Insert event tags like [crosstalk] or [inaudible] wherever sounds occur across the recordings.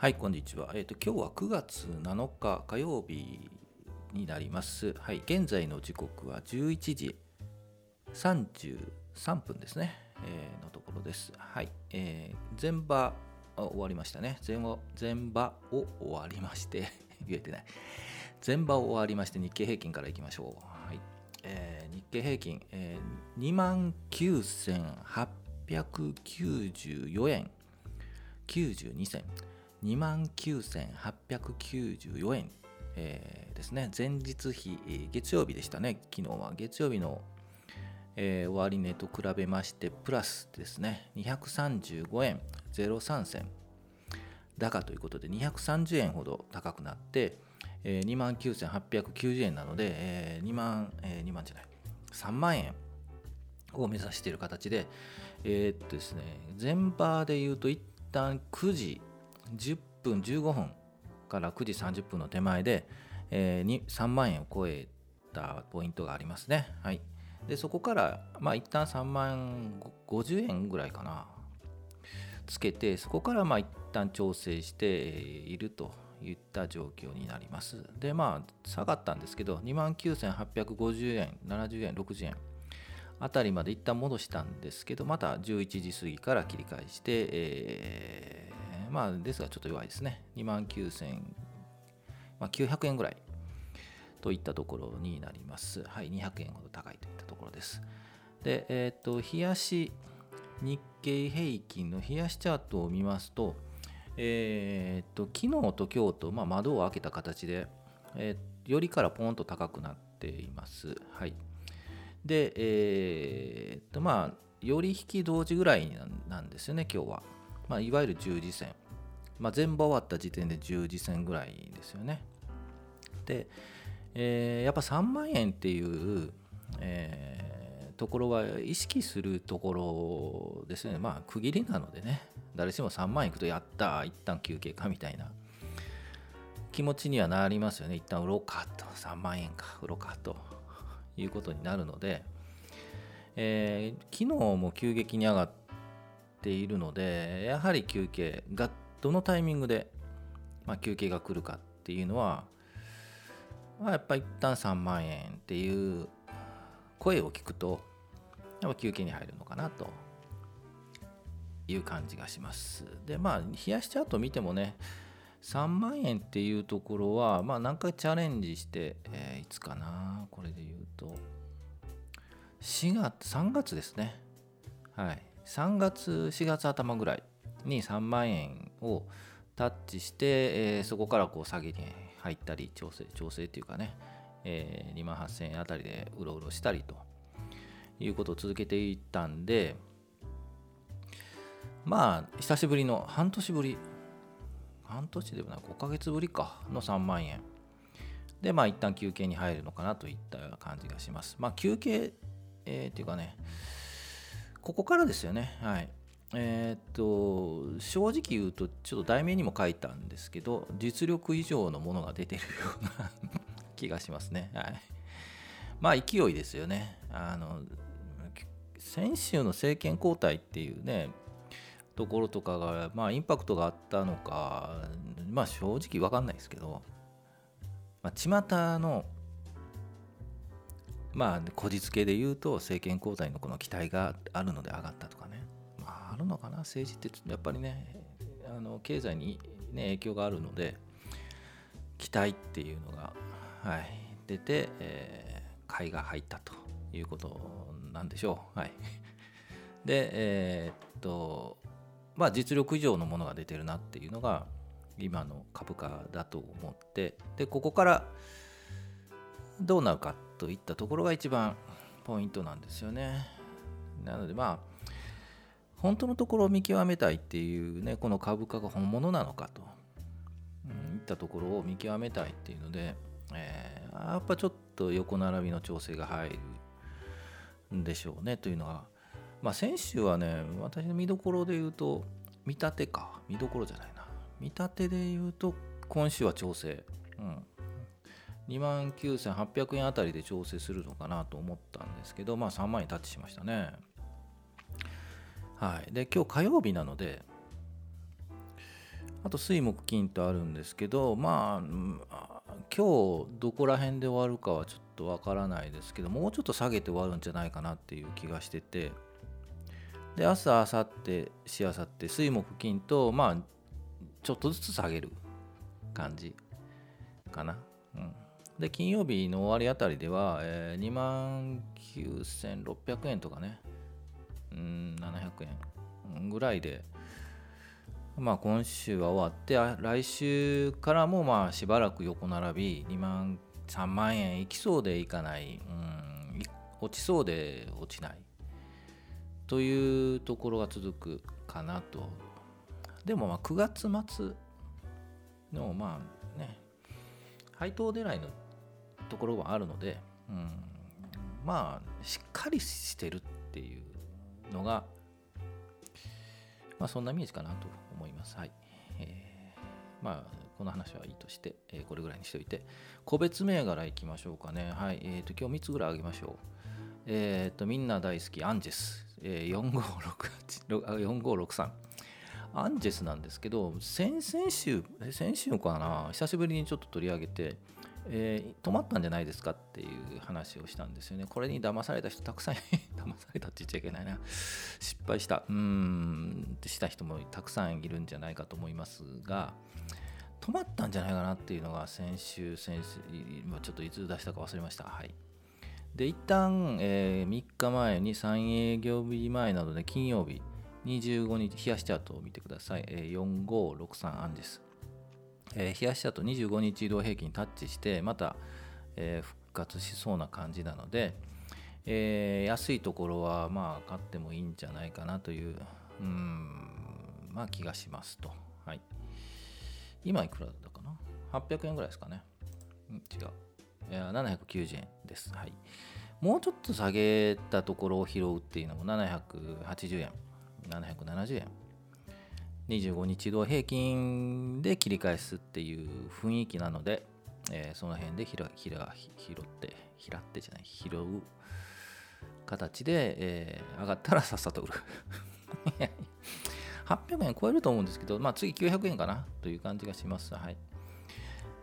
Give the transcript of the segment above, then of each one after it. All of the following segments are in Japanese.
はい、こんにちは。えっ、と、今日は9月7日火曜日になります。はい、現在の時刻は11時33分ですね、えーのところです。はい、えー前場終わりましたね。前場前場を終わりまして、[laughs] 言えてない。前場を終わりまして、日経平均からいきましょう。はい、えー日経平均、えー、2万9894円92銭。2万9894円、えーですね。前日比、月曜日でしたね。昨日は月曜日の、えー終値と比べまして、プラスですね。235円03銭高ということで、230円ほど高くなって、えー、2万9890円なので、えー2万、えー2万じゃない、3万円を目指している形で、えーっとですね、前場で言うと、一旦9時10分15分から9時30分の手前で、えー3万円を超えたポイントがありますね。はい、でそこから、まあ、一旦3万50円ぐらいかな、つけて、そこからまあ一旦調整しているといった状況になります。で、まあ、下がったんですけど、2万9850円、70円、60円。あたりまで一旦戻したんですけど、また11時過ぎから切り返して、えーまあ、ですがちょっと弱いですね。2万9000、まあ、900円ぐらいといったところになります。はい、200円ほど高いといったところです。で、えっ、と、冷やし、日経平均の冷やしチャートを見ますと、えっ、と、昨日と今日と、まあ、窓を開けた形で、えーよりからポンと高くなっています。はい。で、えーっと、まあ、寄り引き同時ぐらいなんですよね、今日は。まあ、いわゆる十字線。まあ、全場終わった時点で十字線ぐらいですよね。で、えーやっぱ3万円っていう、えーところは意識するところですよね。まあ、区切りなのでね、誰しも3万円いくと、やった、一旦休憩かみたいな気持ちにはなりますよね。一旦売ろうかと、3万円か、売ろうかということになるので、えー昨日も急激に上がっているので、やはり休憩がどのタイミングで、まあ、休憩が来るかっていうのは、まあ、やっぱ一旦3万円っていう声を聞くと、やっぱ休憩に入るのかなという感じがします。で、まあ、冷やしチャート見てもね、3万円っていうところは、まあ、何回チャレンジして、えーいつかな、これで言うと、4月、3月ですね。はい。3月、4月頭ぐらいに3万円をタッチして、えーそこからこう下げに入ったり、調整、調整っていうかね、え2万8000円あたりでうろうろしたりということを続けていったんで、まあ、久しぶりの半年ぶり、半年でもない、5ヶ月ぶりかの3万円。で、まあ、一旦休憩に入るのかなといった感じがします。まあ、休憩、えーっていうかね、ここからですよね。はい。えっと、正直言うと、ちょっと題名にも書いたんですけど、実力以上のものが出てるような気がしますね。はい。まあ、勢いですよね。あの、先週の政権交代っていうね、ところとかが、まあ、インパクトがあったのか、まあ、正直わかんないですけど、まあ、巷の、まあ、こじつけで言うと、政権交代のこの期待があるので上がったとかね、るのかな、政治ってやっぱりね、あの経済に、ね、影響があるので、期待っていうのが、はい、出て、えー買いが入ったということなんでしょう。はい、[laughs] で、えーっと、まあ、実力以上のものが出てるなっていうのが、今の株価だと思って、で、ここからどうなるかといったところが一番ポイントなんですよね。なので、まあ、本当のところを見極めたいっていうね、この株価が本物なのかと、うん、いったところを見極めたいっていうので、えーやっぱちょっと横並びの調整が入るんでしょうねというのが、まあ、先週はね、私の見どころで言うと、見立てか、見どころじゃないな、見立てで言うと、今週は調整、うん、2万9800円あたりで調整するのかなと思ったんですけど、まあ3万円タッチしましたね。はい。で、今日火曜日なので、あと水木金とあるんですけどまあ今日どこら辺で終わるかはちょっとわからないですけどもうちょっと下げて終わるんじゃないかなっていう気がしててで明日明後日しあさって水木金とまあちょっとずつ下げる感じかな、うん、で金曜日の終わりあたりでは、えー、2万9600円とかねうん700円ぐらいでまあ、今週は終わって来週からもまあしばらく横並び2万3万円いきそうでいかない、うん、落ちそうで落ちないというところが続くかなと。でもまあ9月末のまあね配当狙いのところはあるので、うん、まあしっかりしてるっていうのがまあそんなイメージかなと思います。はい。えー、まあ、この話はいいとして、えー、これぐらいにしておいて、個別銘柄いきましょうかね。はい。えっ、ー、と、今日3つぐらいあげましょう。えっ、と、みんな大好き、アンジェス。えー、4563。アンジェスなんですけど、先々週、先週かな、久しぶりにちょっと取り上げて、えー、止まったんじゃないですかっていう話をしたんですよね。これに騙された人たくさん [laughs] 騙されたって言っちゃいけないな。失敗した。うーんって、した人もたくさんいるんじゃないかと思いますが、止まったんじゃないかなっていうのが先週、先週、ちょっといつ出したか忘れました。はい。で、一旦、えー、3日前に3営業日前などで金曜日、25日、冷やしチャートを見てください。えー、4563アンジェス。えー、冷やしだと25日移動平均タッチしてまた、えー、復活しそうな感じなので、えー、安いところはまあ買ってもいいんじゃないかなといううんまあ気がしますと、はい、今いくらだったかな？800円ぐらいですかね、うん、違う。いや790円です、はい、もうちょっと下げたところを拾うっていうのも780円770円。25日移動平均で切り返すっていう雰囲気なので、えー、その辺でひらひら拾って拾ってじゃない拾う形で、えー、上がったら [laughs] さっさと売る。[laughs] 800円超えると思うんですけど、まあ、次900円かな？という感じがします。はい。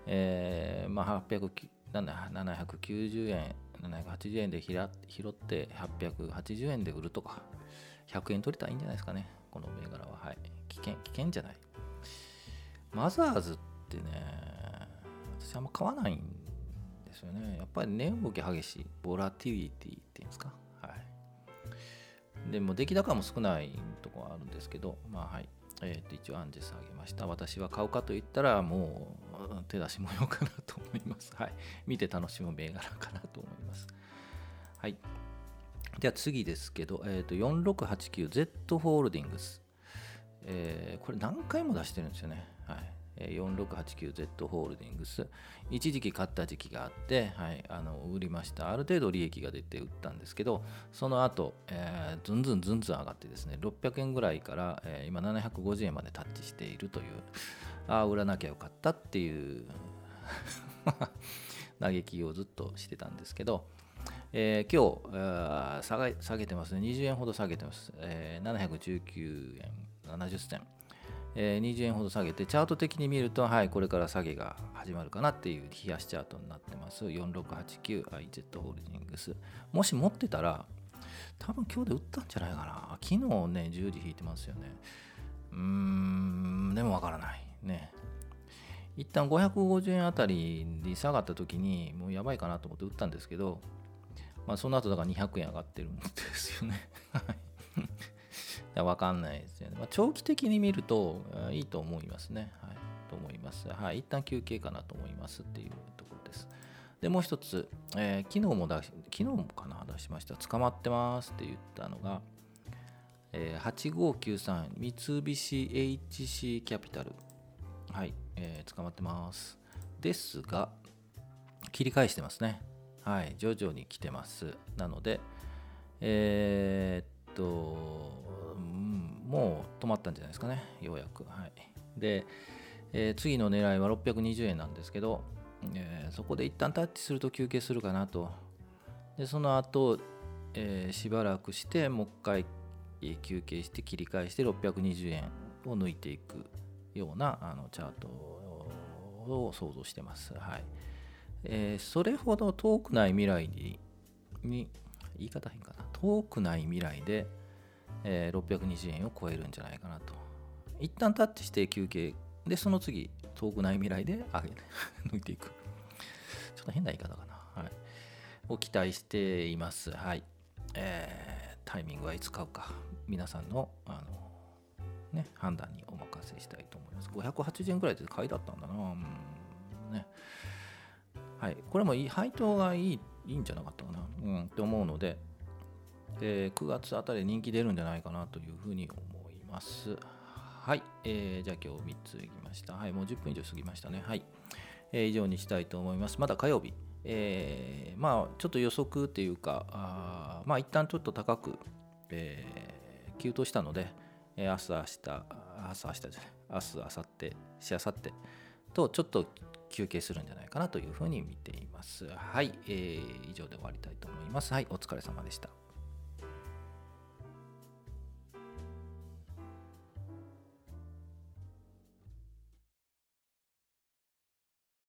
えー、まあ、800 790円、780円で拾って880円で売るとか、100円取れたらいいんじゃないですかね、この銘柄は。はい。危険、危険じゃない。マザーズってね、私あんま買わないんですよね。やっぱり値動き激しい。ボラティリティっていうんですか。はい。でも、出来高も少ないところあるんですけど、まあはい。えー、と一応アンジェスあげました。私は買うかと言ったら、もう手出し模様かなと思います。はい。見て楽しむ銘柄かなと。では次ですけど、えー、と 4689Z ホールディングス。えー、これ何回も出してるんですよね。はい。4689Z ホールディングス一時期買った時期があって、はい、あの売りましたある程度利益が出て売ったんですけどその後、えー、ずんずんずんずん上がってですね600円ぐらいから、えー、今750円までタッチしているというああ売らなきゃよかったっていう [laughs] 嘆きをずっとしてたんですけど、えー、今日下げ下げてますね20円ほど下げてます、えー、719円70銭、えー、20円ほど下げて、チャート的に見ると、はい、これから下げが始まるかなっていう冷やしチャートになってます。4689IZ ホールディングス。もし持ってたら、多分今日で売ったんじゃないかな。昨日ね、10時引いてますよね。うーん、でもわからない。ね。一旦550円あたりに下がった時に、もうやばいかなと思って売ったんですけど、まあ、その後だから200円上がってるんですよね。はい [laughs] わかんないですよね。まあ、長期的に見るといいと思いますね。はい。と思います。はい。一旦休憩かなと思いますっていうところです。で、もう一つ、えー、昨日も出し、昨日もかな出しました。捕まってますって言ったのが、えー、8593三菱 HC キャピタル。はい。えー、捕まってます。ですが、切り返してますね。はい。徐々に来てます。なので、えー、っと、もう止まったんじゃないですかね、ようやく。はい、で、えー、次の狙いは620円なんですけど、えー、そこで一旦タッチすると休憩するかなと。で、その後、え、しばらくして、もう一回休憩して切り返して620円を抜いていくようなあのチャートを想像してます。はいえー、それほど遠くない未来にに言い方変かな。遠くない未来で、えー、620円を超えるんじゃないかなと。一旦タッチして休憩。でその次遠くない未来で上げて抜いていく。ちょっと変な言い方かな、はい、を期待しています。はい。えー、タイミングはいつ買うか。皆さんのあのね、判断にお任せしたいと思います。580円ぐらいで買いだったんだな。うん。ね、はい、これもいい配当がいいいいんじゃなかったかな、うん、って思うのでで9月あたり人気出るんじゃないかなというふうに思います。はい、えー、じゃあ今日3ついきました。はい、もう10分以上過ぎましたね。はい、えー、以上にしたいと思います。まだ火曜日。えー、まあちょっと予測っていうか、あまあ一旦ちょっと高く、えー、急騰したので、えー、明日、明日、朝、明日じゃない、明日、明後日、しあさってとちょっと休憩するんじゃないかなというふうに見ています。はい、えー、以上で終わりたいと思います。はい、お疲れ様でした。